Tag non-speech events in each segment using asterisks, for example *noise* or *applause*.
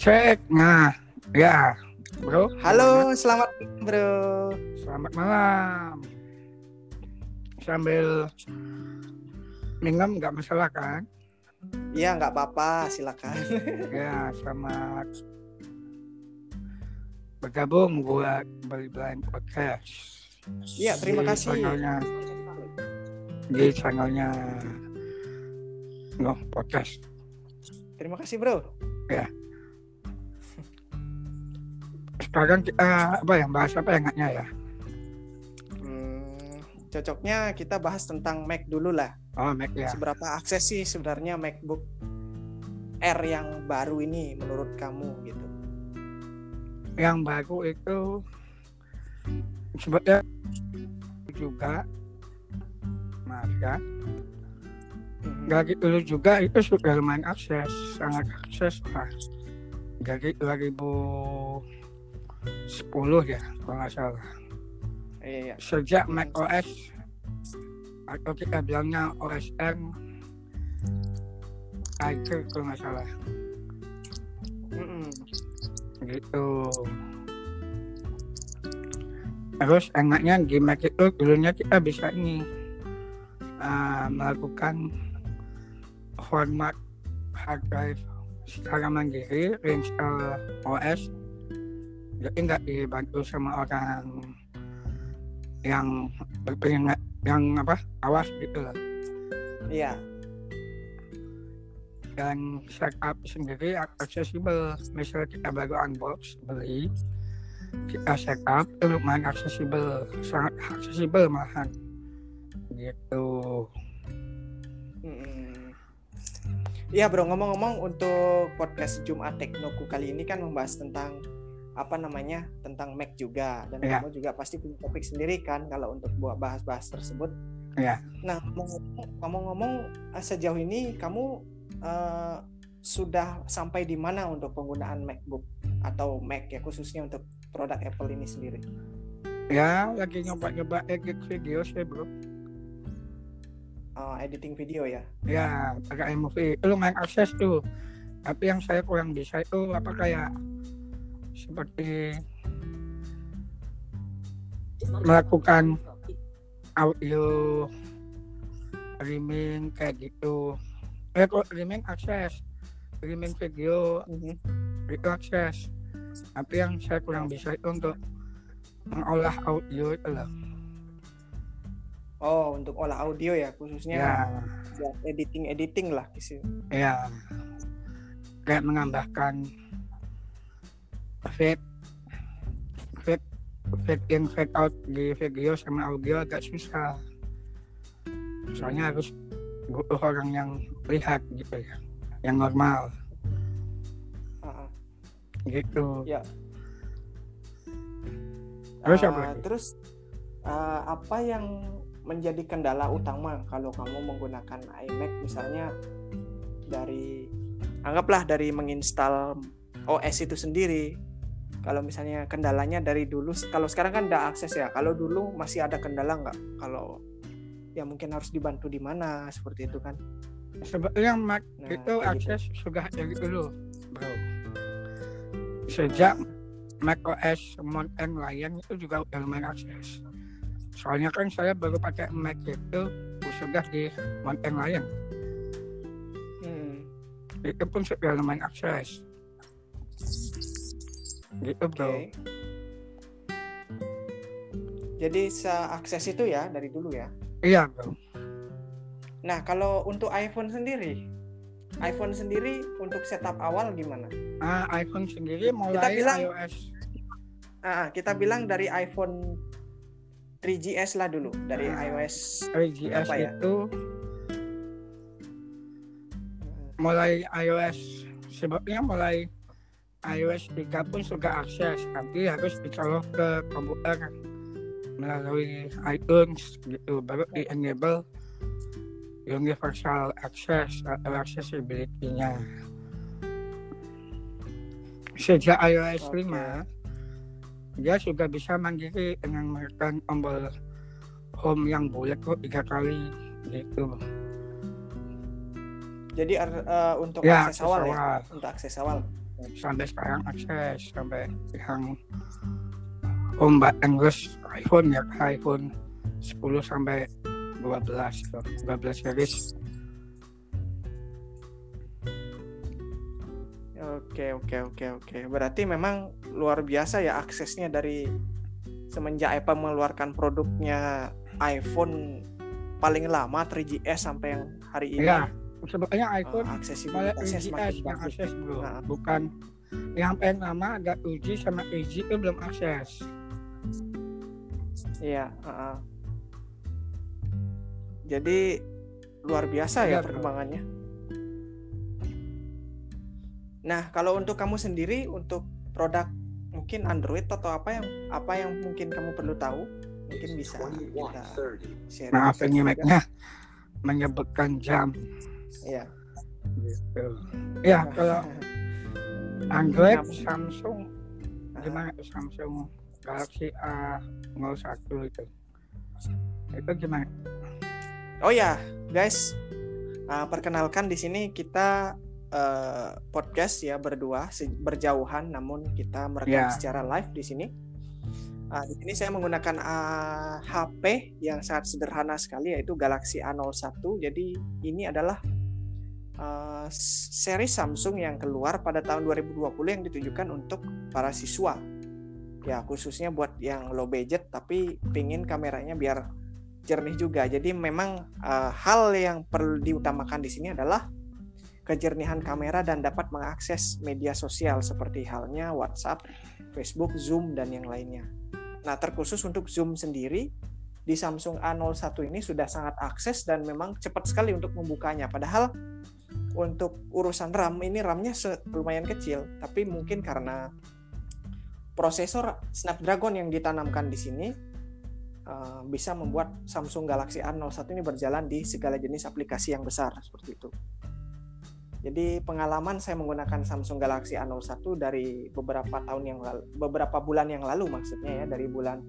Cek. Nah, ya, bro. Halo, selamat bro. Selamat malam. Sambil minum nggak masalah kan? Iya, nggak apa-apa, silakan. *laughs* ya, selamat bergabung buat Bali Blind Podcast. Iya, terima Di kasih. channelnya di channelnya no podcast. Terima kasih bro. Sekarang kita apa yang bahas apa enaknya ya? Hmm, cocoknya kita bahas tentang Mac dulu lah. Oh, Mac ya. Seberapa akses sih sebenarnya MacBook Air yang baru ini menurut kamu gitu? Yang baru itu sebetulnya juga maaf ya Mhm. dari dulu juga itu sudah lumayan akses sangat akses lah dari 2010 ya kalau nggak salah Iya, iya. sejak Mac OS atau kita bilangnya OS X Tiger kalau nggak salah Mm-mm. gitu terus enaknya di Mac itu dulunya kita bisa ini uh, melakukan format hard drive secara mandiri reinstall OS jadi nggak dibantu sama orang yang berpengen yang apa awas gitu loh Iya. dan setup sendiri aksesibel misalnya kita baru unbox beli kita setup itu lumayan aksesibel sangat aksesibel malahan. Gitu. Mm-mm. Iya bro, ngomong-ngomong untuk podcast Jumat Teknoku kali ini kan membahas tentang apa namanya tentang Mac juga dan Iya. kamu juga pasti punya topik sendiri kan kalau untuk buat bahas-bahas tersebut. Iya. Nah ngomong- ngomong-ngomong eh, sejauh ini kamu eh, sudah sampai di mana untuk penggunaan MacBook atau Mac ya khususnya untuk produk Apple ini sendiri? ya lagi nyoba-nyoba edit video sih bro Eh, editing video ya? ya pakai iMovie itu lumayan akses tuh tapi yang saya kurang bisa itu apa kayak seperti melakukan audio streaming kayak gitu. Eh kok streaming akses? Streaming video. Itu akses. Tapi yang saya kurang bisa itu untuk mengolah audio itu loh. Oh untuk olah audio ya khususnya ya. editing editing lah gitu. ya. Kayak menambahkan fade fade fade in fade out. Di video sama audio agak susah. Soalnya harus butuh orang yang lihat gitu ya yang normal. Gitu. Ya. Terus apa lagi? terus ah, apa yang menjadi kendala utama kalau kamu menggunakan iMac? Misalnya dari anggaplah dari menginstal OS itu sendiri kalau misalnya kendalanya dari dulu kalau sekarang kan udah akses ya. Kalau dulu masih ada kendala nggak? Kalau ya mungkin harus dibantu di mana seperti itu kan? Sebetulnya Mac Nah, itu gitu. akses sudah dari dulu bro. Sejak Mac OS Mountain Lion itu juga udah lumayan akses. Soalnya kan saya baru pakai Mac itu sudah di Mountain Lion. Hmm. itu pun sudah lumayan akses gitu Oke. bro Jadi seakses itu ya dari dulu ya. iya bro Nah, kalau untuk iPhone sendiri, iPhone sendiri untuk setup awal gimana? ah, iPhone sendiri mulai bilang- iOS Ah, kita bilang dari iPhone 3GS lah dulu, dari Ah. iOS 3GS Apa ya? itu mulai iOS sebabnya mulai iOS 3 pun sudah akses tapi harus dicolok ke komputer. Melalui iTunes gitu baru di enable universal access atau accessibility-nya. Sejak iOS Oke. 5 dia sudah bisa mandiri dengan menekan tombol home yang bulat kok tiga kali gitu. Jadi uh, untuk ya, akses, awal, awal. Ya, untuk akses awal. Sampai sekarang akses sampai yang ombak Inggris iPhone ya iPhone 10 sampai 12 12 series. Oke oke oke oke. Berarti memang luar biasa ya aksesnya dari semenjak Apple mengeluarkan produknya iPhone paling lama 3GS sampai yang hari ini. Ya, sebetulnya iPhone uh, aksesibilitasnya semakin yang akses bro, nah. bukan yang lama ada uji sama Easy itu belum akses. Iya. Uh -uh. Jadi luar biasa ya, ya perkembangannya. Nah, kalau untuk kamu sendiri untuk produk mungkin Android atau apa yang apa yang mungkin kamu perlu tahu mungkin bisa kita share. Maaf ini menyebutkan jam. Iya. Gitu. Ya kalau *laughs* Android Samsung gimana Samsung Galaxy A01 itu itu gimana? Oh ya guys, uh, perkenalkan di sini kita uh, podcast ya berdua berjauhan namun kita merekam yeah. secara live di sini Uh, di sini saya menggunakan uh, ah, HP yang sangat sederhana sekali yaitu Galaxy A01. Jadi ini adalah uh, seri Samsung yang keluar pada tahun 2020 yang ditujukan untuk para siswa. Ya khususnya buat yang low budget tapi pingin kameranya biar jernih juga. Jadi memang uh, hal yang perlu diutamakan di sini adalah kejernihan kamera dan dapat mengakses media sosial seperti halnya WhatsApp, Facebook, Zoom dan yang lainnya. Nah, terkhusus untuk Zoom sendiri di Samsung A01 ini sudah sangat akses dan memang cepat sekali untuk membukanya. Padahal untuk urusan RAM ini RAM-nya lumayan kecil, tapi mungkin karena prosesor Snapdragon yang ditanamkan di sini uh, bisa membuat Samsung Galaxy A01 ini berjalan di segala jenis aplikasi yang besar seperti itu. Jadi pengalaman saya menggunakan Samsung Galaxy A01 dari beberapa tahun yang lalu, beberapa bulan yang lalu maksudnya ya dari bulan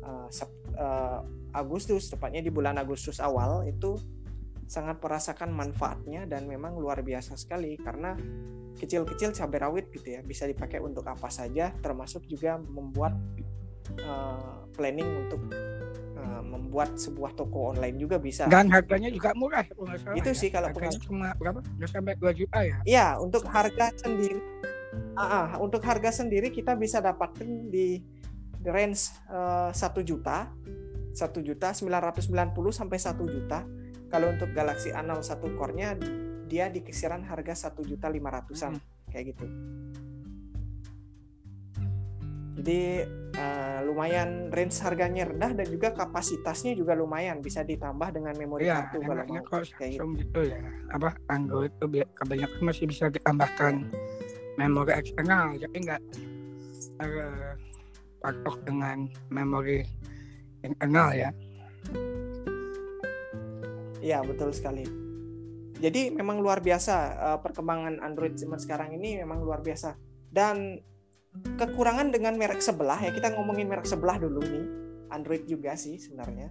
uh, Agustus tepatnya di bulan Agustus awal itu sangat merasakan manfaatnya dan memang luar biasa sekali karena kecil-kecil cabai rawit gitu ya bisa dipakai untuk apa saja termasuk juga membuat uh, planning untuk Eh, membuat sebuah toko online juga bisa. Dan harganya juga murah salah. Itu ya. sih kalau harganya cuma berapa? Nggak sampai 2 juta ya? Iya, untuk harga sendiri. Uh, untuk harga sendiri kita bisa dapatkan di range eh, satu uh, juta, satu juta sembilan ratus sembilan puluh sampai satu juta. Kalau untuk Galaxy A01 core-nya dia di kisaran harga satu juta lima ratusan hmm. kayak gitu. Jadi uh, lumayan range harganya rendah dan juga kapasitasnya juga lumayan bisa ditambah dengan memori ya, kartu kalau mau kayak gitu. gitu ya. Apa Android itu kebanyakan masih bisa ditambahkan memori eksternal jadi nggak uh, patok dengan memori internal ya. Iya betul sekali. Jadi memang luar biasa uh, perkembangan Android zaman sekarang ini memang luar biasa. Dan kekurangan dengan merek sebelah ya kita ngomongin merek sebelah dulu nih Android juga sih sebenarnya.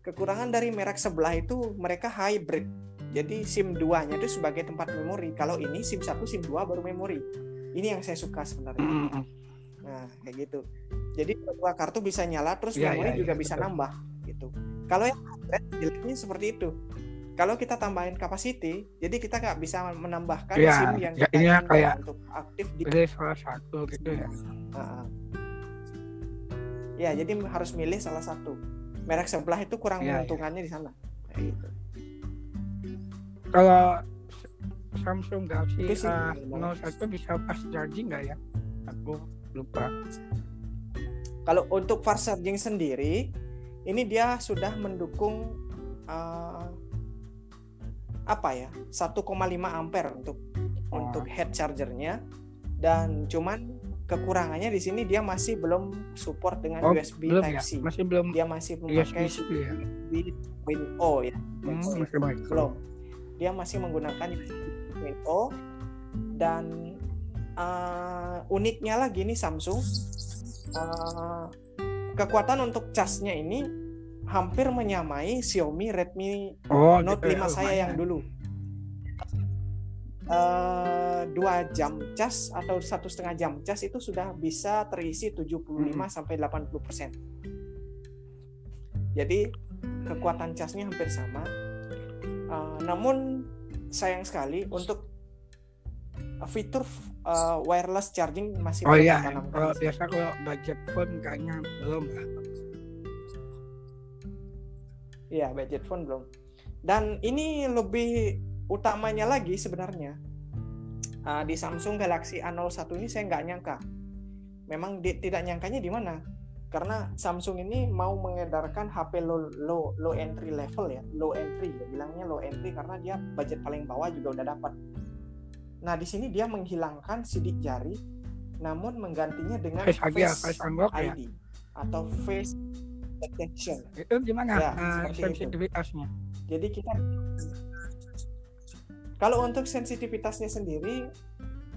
Kekurangan dari merek sebelah itu mereka hybrid. Jadi SIM 2 nya itu sebagai tempat memori. Kalau ini SIM 1 SIM 2 baru memori. Ini yang saya suka sebenarnya nah kayak gitu jadi dua kartu bisa nyala terus ya, memori ya, juga ya, bisa betul. nambah gitu kalau yang hybrid jeleknya seperti itu kalau kita tambahin capacity, jadi kita nggak bisa menambahkan ya, SIM yang ya, kita ini kayak untuk aktif di salah satu gitu ya. Uh, ya, jadi harus milih salah satu. Merek sebelah itu kurang ya, menguntungkannya ya. di sana. Kayak gitu. Kalau Samsung Galaxy A01 bisa fast charging nggak ya? Aku lupa. Kalau untuk fast charging sendiri, ini dia sudah mendukung uh, apa ya 1,5 ampere untuk oh. untuk head chargernya dan cuman kekurangannya di sini dia masih belum support dengan oh, USB belum Type C. Ya? Masih belum. Dia masih memakai USB ya. O ya. Hmm, masih baik. Belum. Dia masih menggunakan USB O dan uh, uniknya lagi nih Samsung uh, kekuatan untuk casnya ini hampir menyamai Xiaomi Redmi oh, Note gitu 5 ya, saya yang dulu. eh, dua jam cas atau satu setengah jam cas itu sudah bisa terisi 75 Hmm. sampai 80 persen. Jadi kekuatan casnya hampir sama. Eh, namun sayang sekali untuk fitur eh, wireless charging masih Oh iya, kalau biasa kalau budget phone kayaknya belum lah. Iya, budget phone belum. Dan ini lebih utamanya lagi sebenarnya uh, di Samsung Galaxy A01 ini saya nggak nyangka. Memang di- tidak nyangkanya di mana? Karena Samsung ini mau mengedarkan HP low, low low entry level ya, low entry ya bilangnya low entry karena dia budget paling bawah juga udah dapat. Nah di sini dia menghilangkan sidik jari, namun menggantinya dengan Face ID ya, face unlock ya. ID atau face detection. Itu gimana Ya, itu. sensitivitasnya? Jadi kita kalau untuk sensitivitasnya sendiri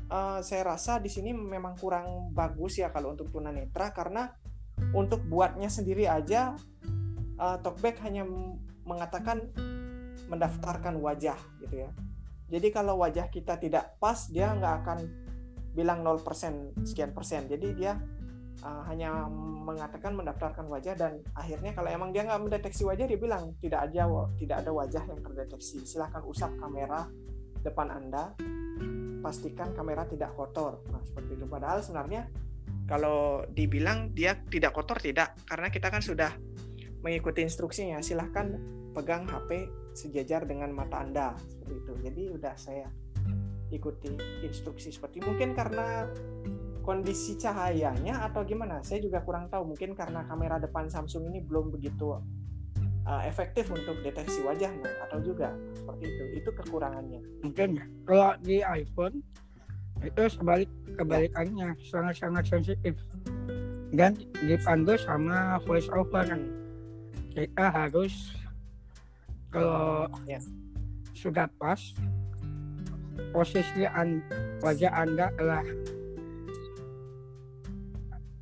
eh, saya rasa di sini memang kurang bagus ya kalau untuk tunanetra karena untuk buatnya sendiri aja eh, Talkback hanya mengatakan mendaftarkan wajah gitu ya. Jadi kalau wajah kita tidak pas dia nggak akan bilang 0% sekian persen. Jadi dia uh, hanya mengatakan mendaftarkan wajah dan akhirnya kalau emang dia nggak mendeteksi wajah dia bilang tidak ada tidak ada wajah yang terdeteksi. Silahkan usap kamera depan anda. Pastikan kamera tidak kotor. Nah seperti itu. Padahal sebenarnya kalau dibilang dia tidak kotor tidak. Karena kita kan sudah mengikuti instruksinya. Silahkan pegang HP sejajar dengan mata anda seperti itu. Jadi udah saya ikuti instruksi seperti mungkin karena kondisi cahayanya atau gimana? Saya juga kurang tahu. Mungkin karena kamera depan Samsung ini belum begitu uh, efektif untuk deteksi wajah nah, atau juga seperti itu. Itu kekurangannya. Mungkin. Kalau di iPhone itu sebalik kebalikannya. Sangat-sangat sensitif. Dan dipandu sama voice over kita harus kalau Ya. sudah pas posisi an- wajah anda adalah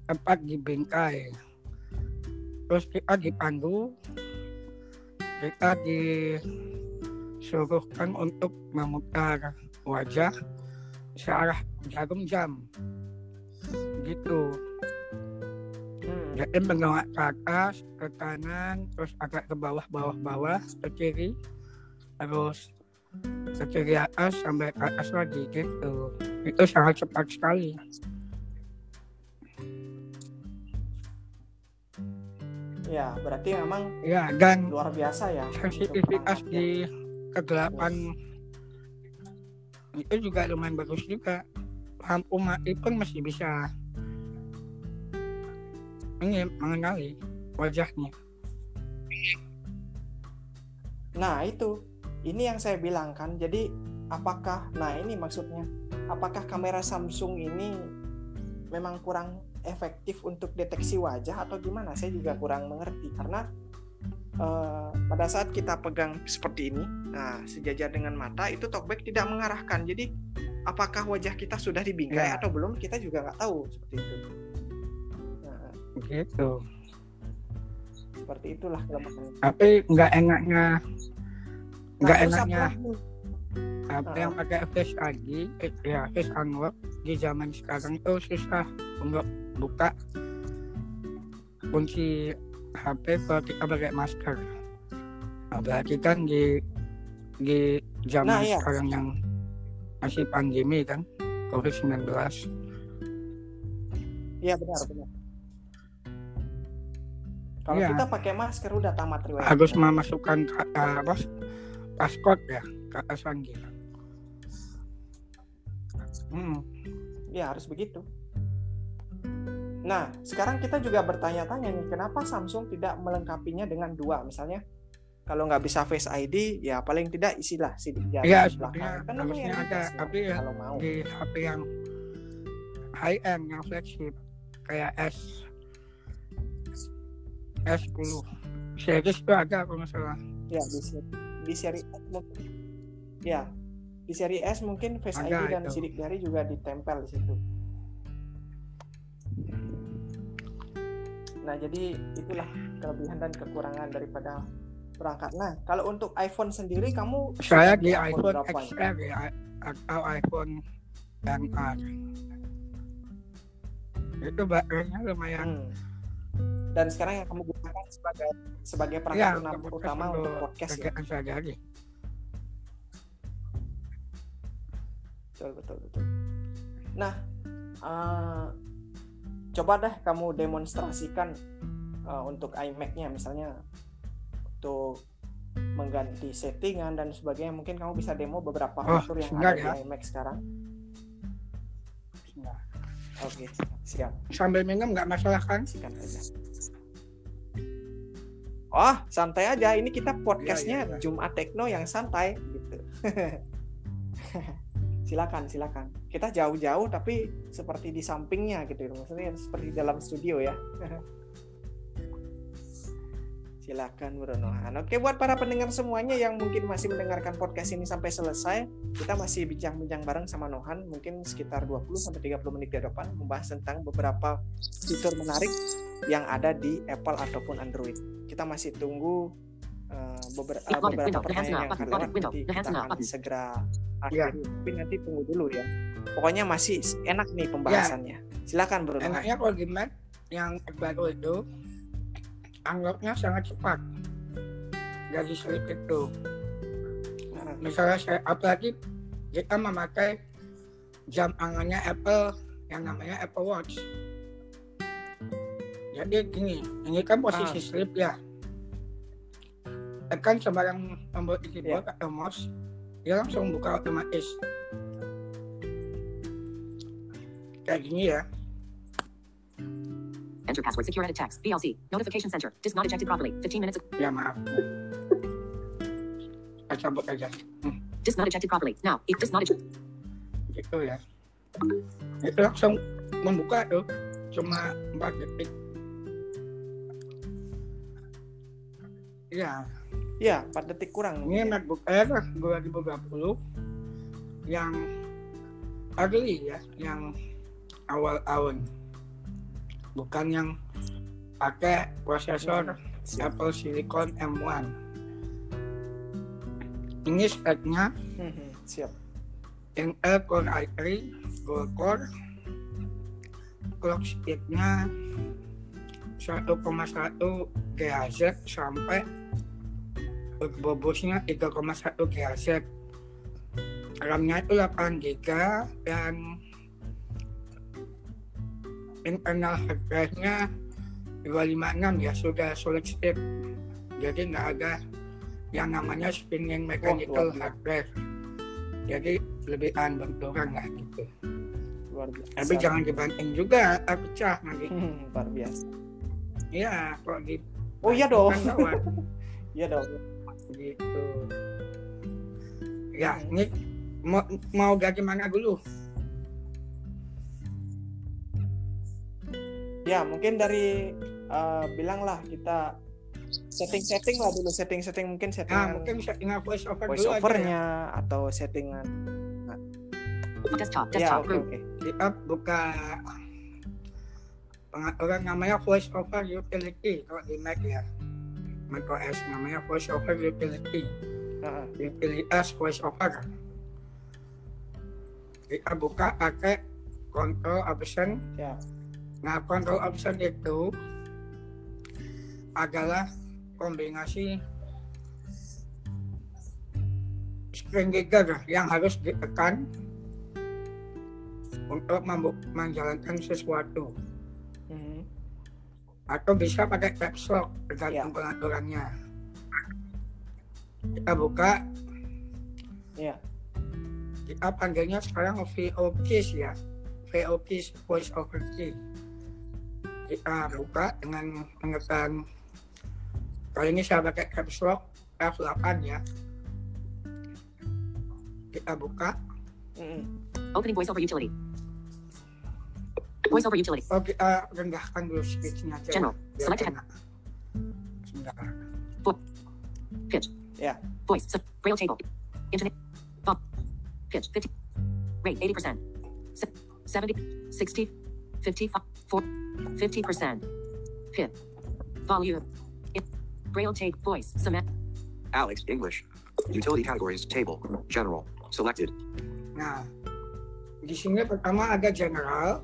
tepat di bingkai. Terus kita dipandu kita disuruhkan untuk memutar wajah searah jarum jam. Gitu jadi menolak ke atas ke kanan terus agak ke bawah bawah bawah ke kiri. Terus ke kiri atas sampai ke atas lagi gitu. Itu sangat cepat sekali. Ya berarti memang ya dan luar biasa ya. sensitivitas di kegelapan itu juga lumayan bagus juga. Lampu mati pun masih bisa ini mengenali wajahnya Nah, itu. Ini yang saya bilang kan. Jadi, apakah nah ini maksudnya, apakah kamera Samsung ini memang kurang efektif untuk deteksi wajah atau gimana? Saya juga kurang mengerti karena eh, pada saat kita pegang seperti ini, nah sejajar dengan mata itu talkback tidak mengarahkan. Jadi, apakah wajah kita sudah dibingkai Ya. atau belum? Kita juga nggak tahu seperti itu. Gitu seperti itulah kelemahan. tapi nggak enaknya nggak Nah, enaknya apa- yang pakai face ID eh, ya face unlock di zaman sekarang itu susah untuk buka kunci HP kalau kita pakai masker apalagi kan di di zaman Nah, iya. sekarang yang masih pandemi kan COVID-19 Iya benar benar. Kalau Iya. kita pakai masker udah tamat riwayat. harus memasukkan ka- eh, apa passcode ya ke atas lagi hmm. Ya harus begitu. Nah sekarang kita juga bertanya-tanya nih kenapa Samsung tidak melengkapinya dengan dua misalnya kalau nggak bisa Face ID ya paling tidak isilah sidik jari Iya, di belakang. Kan harusnya ada, dikasih tapi ya kalau mau. di HP yang high end yang flagship kayak S S10 series itu ada kalau nggak salah Ya di seri, di seri ya di seri S mungkin Face Ada ID dan itu. sidik jari juga ditempel di situ. Nah jadi itulah kelebihan dan kekurangan daripada berangkat. Nah, kalau untuk iPhone sendiri kamu Saya di iPhone? XR ya atau iPhone XR. Itu baterainya lumayan. Hmm. Dan sekarang yang kamu sebagai sebagai Ya, perangkat utama, untuk utama podcast untuk podcast ya. sehari-hari. Betul, betul, betul. Nah, eh, coba deh kamu demonstrasikan eh, untuk iMac-nya misalnya untuk mengganti settingan dan sebagainya. Mungkin kamu bisa demo beberapa Oh, fitur yang ada ya. di iMac sekarang. Nah, Oke, siap. Sambil minum nggak masalah kan? Sikat aja. Oh, santai aja. Ini kita podcastnya Iya, iya, iya. Jumat Tekno yang santai gitu. *laughs* silakan, silakan. Kita jauh-jauh tapi seperti di sampingnya gitu. Maksudnya seperti di dalam studio ya. *laughs* silakan Bro Nohan. Oke, buat para pendengar semuanya yang mungkin masih mendengarkan podcast ini sampai selesai, kita masih bincang-bincang bareng sama Nohan mungkin sekitar 20 sampai 30 menit ke depan membahas tentang beberapa fitur menarik yang ada di Apple ataupun Android. Kita masih tunggu uh, beber- uh, beberapa window, pertanyaan yang akan lewat nanti kita akan segera Ya. akhiri. Tapi nanti tunggu dulu ya. Pokoknya masih enak nih pembahasannya. Silakan Bro. Enaknya kalau di Mac yang baru itu unlocknya sangat cepat dari slip itu. Nah, Misalnya saya apalagi kita memakai jam tangannya Apple yang namanya Apple Watch. Jadi gini, ini kan posisi Ah. slip ya. Tekan sembarang tombol di keyboard Iya. atau mouse, dia langsung buka otomatis. Kayak gini ya. Enter password secure edit text. VLC. Notification center. Disk not ejected properly. 15 minutes. Ya maaf. Saya cabut aja. Disk not ejected properly. Now. If disk not ejected. Gitu ya. Itu langsung membuka tuh. Cuma 4 detik. Ya, ya, 4 detik kurang. ini MacBook Air 2020 yang early ya, yang awal tahun. Bukan yang pakai prosesor Siap. Apple Silicon M1. Ini speknya Mhm, Siap. Intel Core i3 Dual Core clock speednya 1,1 GHz sampai bobosnya 3,1 GHz RAM-nya itu 8 GB dan internal hard drive-nya 256 ya sudah solid state jadi nggak ada yang namanya spinning mechanical biasa. hard drive jadi lebih tahan benturan lah gitu Luar biasa. tapi jangan dibanting juga ah, pecah nanti Hmm, luar biasa. iya kok di Oh iya dong. kan gawat. *laughs* Iya dong. Gitu ya ini mau mau dari mana dulu Ya, mungkin dari eh, bilanglah kita setting-setting lah dulu setting-setting mungkin nah settingan mungkin settingan voice over voice dulu aja ya. overnya atau settingan Desktop. ya Desktop. Group. oke kita buka pengaturan namanya voice over utility kalau di Mac ya macOS namanya voice over utility Heeh. utilitas voice over kita buka pakai control option. Ya. Nah control option itu adalah kombinasi screen trigger yang harus ditekan untuk menjalankan sesuatu. Mhm. Atau bisa pakai caps lock tergantung Ya. pengaturannya. Kita buka. Ya kita panggilnya sekarang VO keys ya. VO keys voice over key. Kita buka dengan menekan. Kali ini saya pakai caps lock F8 ya. Kita buka. Mhm. Opening voice over utility. Voice over utility. oh uh, kita rendahkan dulu speednya aja General. biar Select enak. sebentar Pitch. Yeah. Voice. Sub. Braille table. Internet. Volume. Pitch. 50. Rate 80%. 70. 60. 55. 4. 50%. Pit. Volume. It. Braille tape. Voice. Cement. Alex, English. Utility categories, table, general, selected. Nah, di sini pertama ada general.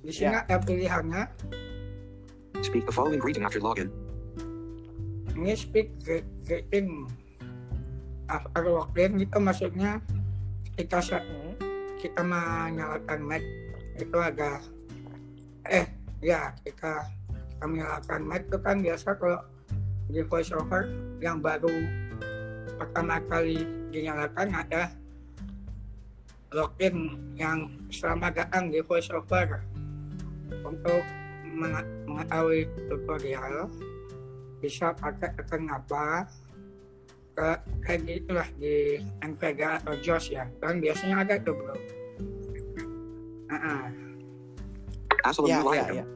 Di sini Ya. ada pilihannya. Speak the following greeting after login. Ini speak gre- greeting after login itu maksudnya sa- Hmm. kita menyalakan mic itu ada eh ya ketika kita menyalakan mic itu kan biasa kalau di voiceover yang baru pertama kali dinyalakan ada login yang selamat datang di voiceover untuk menge- mengetahui tutorial bisa pakai tekan apa ke kayak gitulah di NVDA atau JOS ya. Kan biasanya ada tuh bro. Yeah, yeah.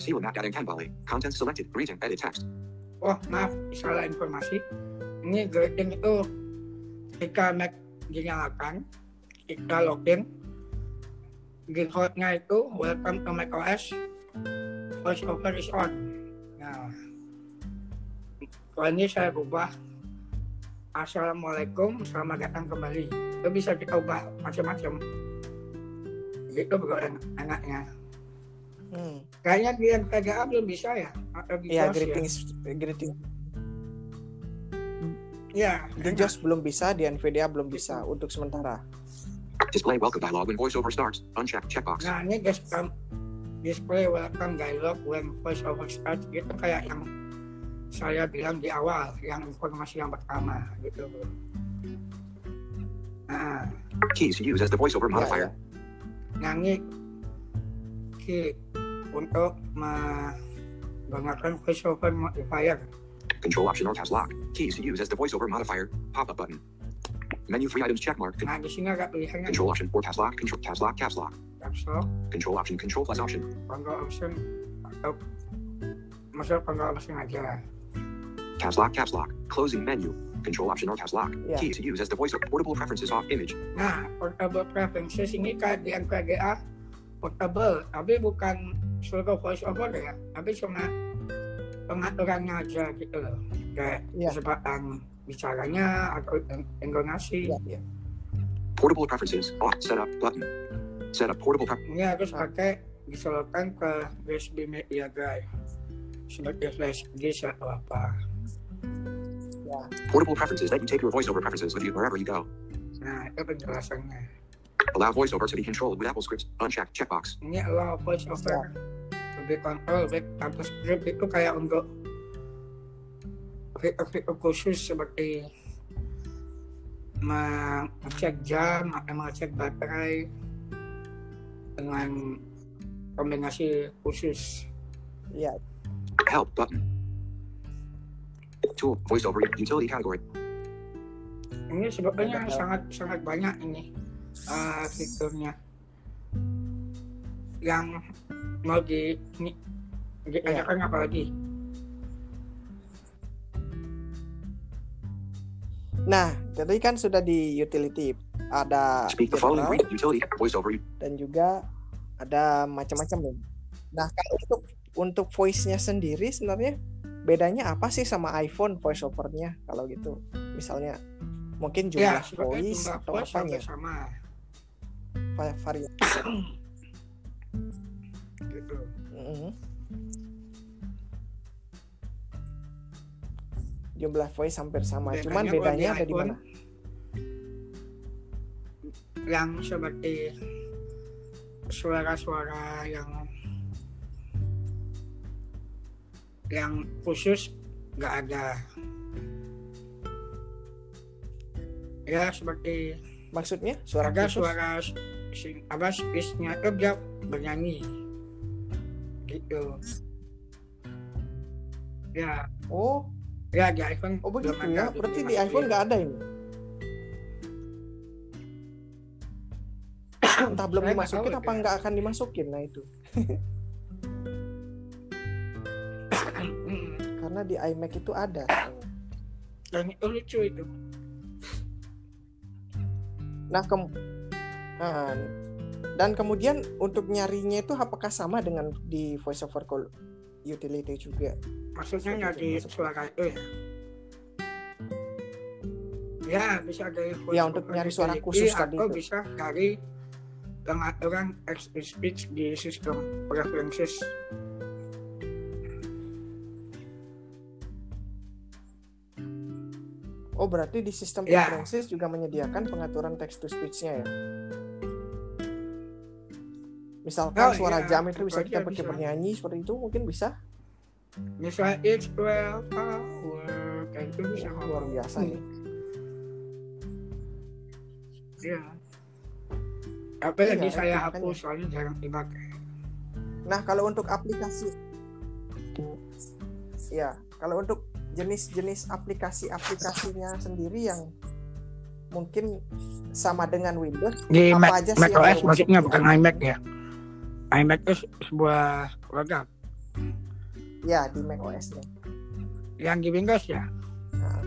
Content selected. Edit text. oh maaf. Salah informasi. Ini greeting itu ketika Mac dinyalakan kita login defaultnya itu welcome to macOS voiceover is on nah kalau ini saya ubah. Assalamualaikum selamat datang kembali. Itu bisa kita ubah macam-macam. Gitu bro enaknya. Hmm. kayaknya di NVDA belum bisa ya? Atau di Ya, JOS greeting greeting. Ya, di JOS belum bisa, di NVIDIA belum bisa untuk sementara. Display welcome dialog when voiceover starts. Unchecked checkbox. Nah ini guys display welcome dialog when voice over start gitu kayak yang saya bilang di awal yang informasi yang pertama gitu. Nah, Keys to use as the voiceover Ya, modifier. ya. ini key untuk menggunakan voice over modifier. Control option or task lock. Keys to use as the voiceover modifier. Pop up button. Menu three items check mark. Con- Nah di sini ada pilihannya Control option or task lock. Control task lock caps lock. caps lock, Control option control plus option. control option atau masuk control option aja. Caps lock caps lock. Closing menu. Control option or task lock. Yeah. Keys to use as the voiceover. Portable preferences off image. Nah, portable preferences ini kayak di NVDA portable, tapi bukan seluruh voice over ya, tapi cuma pengaturannya aja gitu loh. Kayak Iya. kecepatan bicaranya atau in- intonasi. Ya, ya. Portable preferences off setup button. Set up portable pref- Ini harus pakai diselokan ke USB media drive sebagai flash disk atau apa. portable preferences that you take your voiceover preferences with you wherever you go. Nah, itu penjelasannya. Allow voiceover to be controlled with Apple scripts. Unchecked checkbox. Ini allow voice over lebih kontrol with Apple Script itu kayak untuk fitur-fitur khusus seperti mengecek jam atau mengecek baterai dengan kombinasi khusus. Ya, Help button. Tool voiceover utility category. Ini sebetulnya Ada- sangat sangat banyak ini uh, fiturnya yang mau di ini diadakan apa lagi? Nah, tadi kan sudah di utility ada Speak the following general greeting utility dan juga ada macam-macam nih. Nah, kalau untuk untuk voice-nya sendiri sebenarnya bedanya apa sih sama iPhone voice over-nya kalau gitu? Misalnya mungkin jumlah Ya, voice jumlah atau voice apanya? sama Va- varian. gitu. *coughs* Mhm. Jumlah voice hampir sama, cuman kalau bedanya ada di mana? Yang seperti suara-suara yang yang khusus nggak ada. Ya seperti Maksudnya suara ada khusus? suara sing apa speech-nya itu dia bernyanyi gitu. Ya, Oh, ya di iPhone oh begitu ya. Berarti di iPhone nggak ada ini. Entah belum Saya dimasukin apa deh. nggak akan dimasukin. Nah itu karena di iMac itu ada. Dan itu lucu itu. Nah, kem nah, dan kemudian untuk nyarinya itu apakah sama dengan di VoiceOver call utility juga? Maksudnya nyari itu, masuk. suara itu ya. Ya, bisa dari Ya, untuk nyari suara khusus tadi atau itu. bisa dari pengaturan text to speech di sistem preferences. Oh, berarti di sistem Ya. preferences juga menyediakan pengaturan text to speech-nya ya. Misalkan Oh, suara iya, jam itu bisa itu kita aja pakai bisa. bernyanyi seperti itu mungkin bisa. Misalnya it's 12 hour, kayak itu bisa Wah, luar biasa ya. Iya. Apa lagi Iya, saya itu hapus makanya. soalnya jarang dipakai. Nah, kalau untuk aplikasi ya, kalau untuk jenis-jenis aplikasi-aplikasinya sendiri yang mungkin sama dengan Windows, Di Apa Mac, aja sih Mac yang OS maksudnya bukan iMac ya. iMac itu sebuah program. ya di Mac OS-nya. Yang di Windows ya. Nah.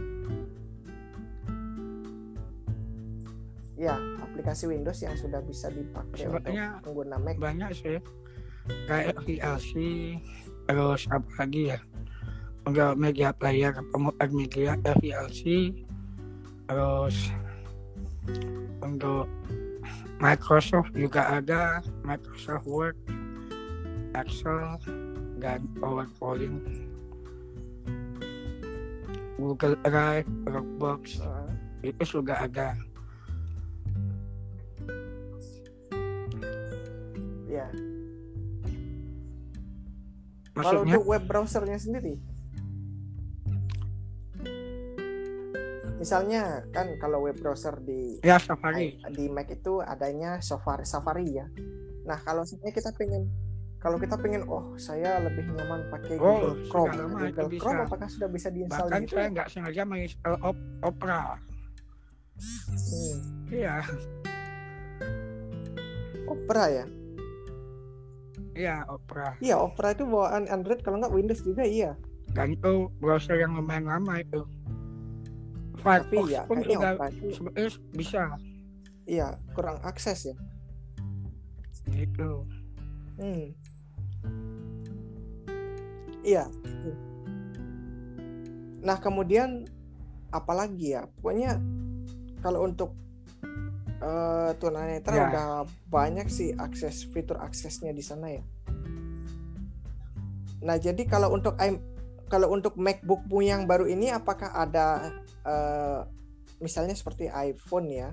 Ya, aplikasi Windows yang sudah bisa dipakai Sebenarnya untuk pengguna Mac. banyak sih. Kayak VLC, terus apa lagi ya? Untuk media player, pemutar media, VLC, terus untuk Microsoft juga ada Microsoft Word, Excel, dan PowerPoint. Google Drive, Dropbox, Nah, itu juga ada. ya. Kalau Maksudnya, untuk web browsernya sendiri, misalnya kan kalau web browser di ya Safari. di Mac itu adanya Safari Safari ya. Nah kalau sebenarnya kita pengen kalau kita pengen oh saya lebih nyaman pakai Oh, Google Chrome. lama Google bisa. Chrome apakah sudah bisa diinstal Bahkan gitu? saya nggak sengaja menginstal op- Opera. Hmm. Iya, Opera ya? iya Opera. Iya Opera itu bawaan Android kalau nggak Windows juga iya. Dan itu browser yang lumayan lama itu. Tapi Firefox ya kayaknya sudah Opera itu sebenarnya bisa iya kurang akses ya. gitu. Hmm. Iya. Nah kemudian apalagi ya? Pokoknya kalau untuk eh tunanetra Ya. udah banyak sih akses fitur aksesnya di sana ya. Nah jadi kalau untuk i- kalau untuk MacBookmu yang baru ini apakah ada eh, misalnya seperti iPhone ya?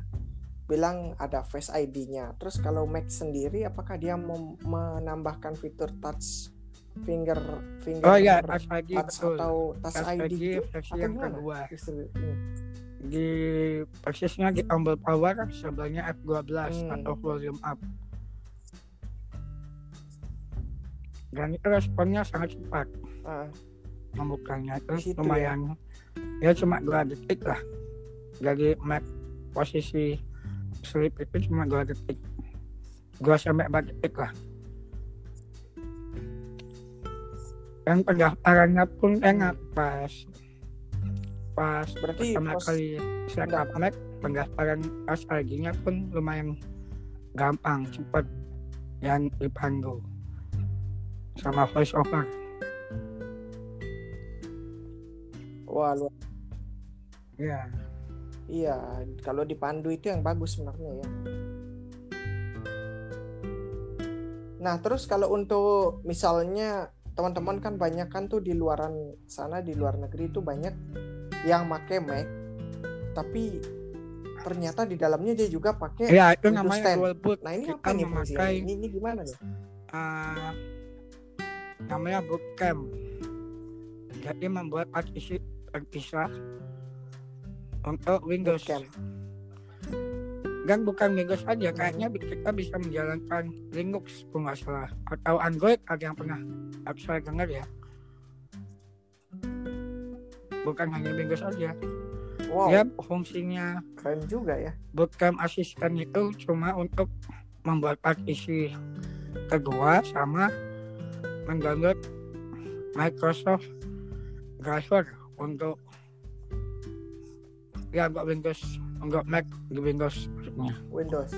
bilang ada Face ID-nya. Terus kalau Mac sendiri apakah dia menambahkan fitur touch finger finger Oh iya, Touch ID touch betul. atau touch, Touch ID, ID gitu? versi yang gimana? kedua. Hmm. Di persisnya di tombol power sebelahnya F12 Hmm. atau volume up. Dan itu responnya sangat cepat. Ah, membukanya itu situ lumayan ya. Cuma dua detik lah. Dari map posisi sleep itu cuma dua detik. Dua sampai empat detik lah. Dan pendaftarannya pun enak pas. Pas berarti pertama pos- kali saya Mac pendaftaran pas ID-nya pun lumayan gampang cepat. Yang dipandu sama voice over wah luar ya iya kalau dipandu itu yang bagus sebenarnya ya. Nah terus kalau untuk misalnya teman-teman kan banyak kan tuh di luaran sana di luar negeri itu banyak yang make Mac tapi ternyata di dalamnya dia juga pakai Ya, itu Windows namanya 10. dual boot. Nah ini Kita apa nih fungsinya? memakai Ini, ini gimana nih? uh, namanya bootcamp. Jadi membuat partisi terpisah untuk Windows. Bootcamp. Dan bukan Windows aja, kayaknya kita bisa menjalankan Linux kalau nggak salah. Atau Android ada yang pernah saya dengar ya. Bukan hanya Windows aja. Wow Ya fungsinya keren juga ya. bootcamp asisten itu cuma untuk membuat partisi kedua sama mendownload Microsoft driver untuk ya untuk Windows untuk Mac di Windows maksudnya. Windows.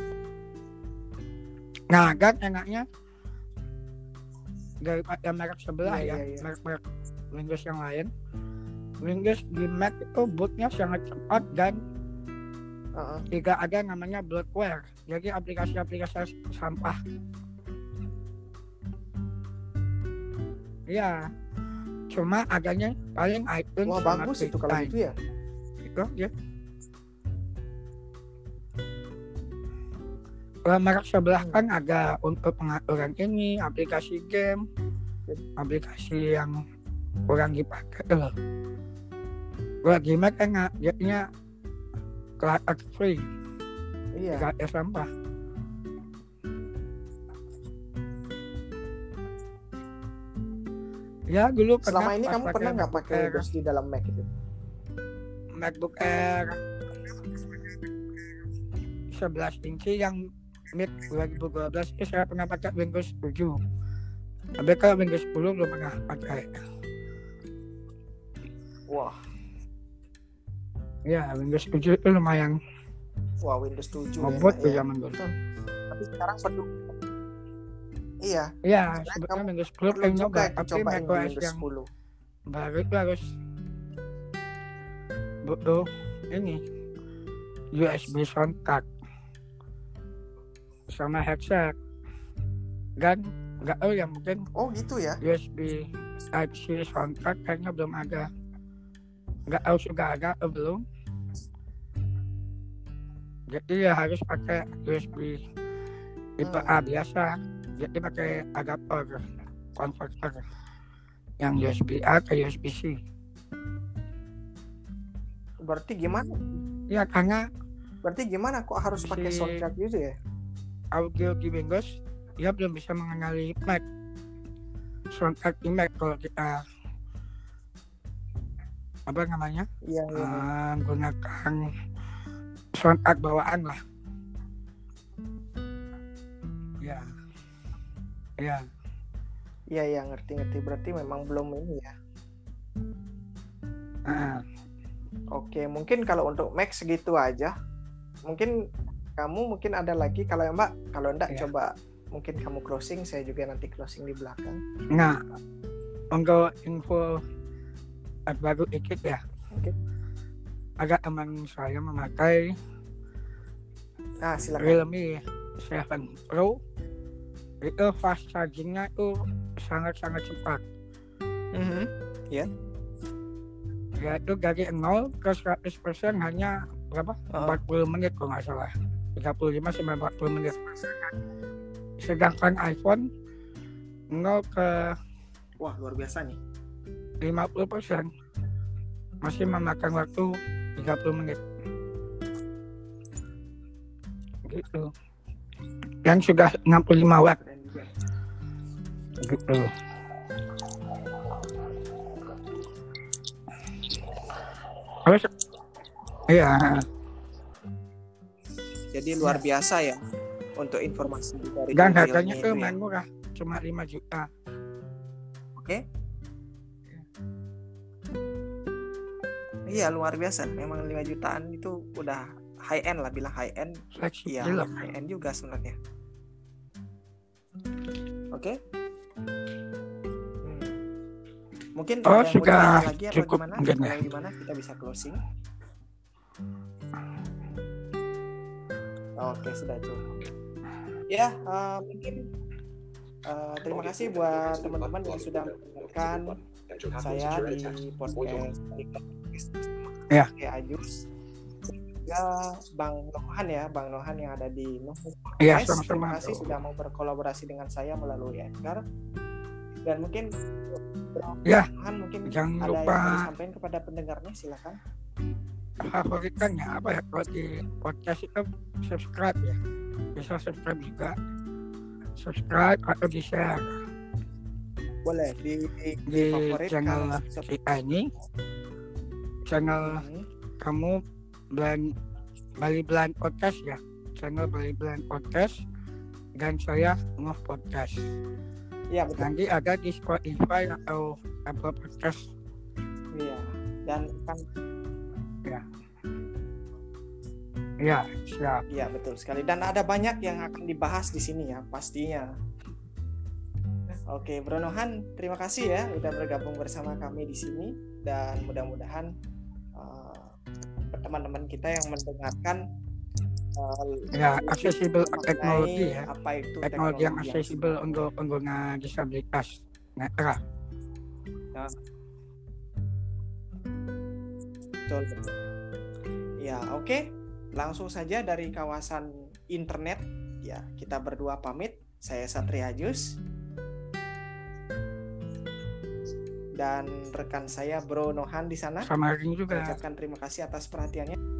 Nah kan enaknya daripada merek sebelah Iya, ya iya, iya. merek-merek Windows yang lain Windows di Mac itu bootnya sangat cepat dan Heeh. juga ada namanya bloatware jadi aplikasi-aplikasi sampah Iya cuma adanya paling iTunes Wah bagus itu kalau gitu ya. Itu ya. Kalau merek sebelah kan ada untuk pengaturan ini, aplikasi game, aplikasi yang kurang dipakai loh. Kalau Mac kan jadinya clutter free, Iya. tidak ada sampah. Ya dulu Selama pernah ini pas kamu pernah nggak pakai. Windows di dalam Mac itu? MacBook Air 11 inci yang mid 2012 itu saya pernah pakai Windows 7 tapi kalau Windows 10 belum pernah pakai Wah, ya Windows 7 itu lumayan wah Windows 7 ngebut enak tuh ya. zaman dulu Tapi sekarang perlu. Iya, ya Sebenarnya Windows 10 perlu pengen juga nyoba tapi macOS yang 10. baru itu harus butuh ini USB sound card sama headset. Dan nggak tahu ya mungkin Oh gitu ya. USB Type C kayaknya belum ada. Nggak tahu sudah ada atau belum. Jadi ya harus pakai USB tipe A biasa jadi pakai adapter converter yang USB A ke USB C? Berarti gimana? ya karena Berarti gimana? Kok harus pakai soundcard gitu ya? audio di Windows dia belum bisa mengenali Mac soundcard di Mac kalau kita apa namanya? Iya, iya. Ah, menggunakan soundcard bawaan lah. Ya ya Iya, iya ngerti-ngerti. Berarti memang belum ini ya. ah, Oke, mungkin kalau untuk Mac segitu aja. Mungkin kamu mungkin ada lagi kalau ya Mbak, kalau enggak Iya. coba mungkin kamu closing, saya juga nanti closing di belakang. nah untuk info baru dikit ya Oke. ada teman saya memakai Nah, silakan. Realme 7 Pro itu fast chargingnya itu sangat-sangat cepat Mhm. yaitu dari 0 ke 100% hanya berapa? Oh. 40 menit kalau nggak salah 35 sampai 40 menit sedangkan iPhone 0 ke Wah, luar biasa nih. 50% masih memakan waktu 30 menit gitu dan sudah 65 watt. Gitu terus iya Jadi luar biasa ya untuk informasi dari dan harganya tuh itu ya. main murah cuma 5 juta Oke. Iya luar biasa. Memang 5 jutaan itu udah high end lah bilang high end. Iya high end juga sebenarnya. Oke. Hmm. Mungkin Oh, sudah lagi atau cukup gimana? mungkin ya. Gimana kita bisa closing. Oke sudah cukup. Ya eh, mungkin eh, terima kasih buat teman-teman yang sudah mendengarkan saya di podcast Ya. Ajus juga Bang Nohan ya Bang Nohan yang ada di iya Guys, sama-sama terima kasih sudah mau berkolaborasi dengan saya melalui Anchor dan mungkin Ya, mungkin jangan ada lupa. yang disampaikan kepada pendengarnya silakan. Favoritkannya apa ya? Kalau di podcast itu subscribe ya. Bisa subscribe juga. Subscribe atau di share boleh di, di, di channel kita ini. Channel Hmm, kamu Blind Bali Blind Podcast ya. Channel Bali Blind Podcast. Dan saya Ngoh Podcast Iya betul. Nanti ada di Spotify atau Apple Podcast. Iya dan kan ya siap. Iya betul sekali. Dan ada banyak yang akan dibahas di sini ya pastinya. Oke, Bro Nohan, terima kasih ya udah bergabung bersama kami di sini. Dan mudah-mudahan uh, teman-teman kita yang mendengarkan eh, Ya, accessible teknologi ya. apa itu Teknologi yang accessible smart. untuk pengguna disabilitas. Netra. Betul, betul. Ya, oke. Langsung saja dari kawasan internet. Ya, kita berdua pamit. Saya Satria Jus. Dan rekan saya Bro Nohan di sana. Sama juga. Ucapkan terima kasih atas perhatiannya.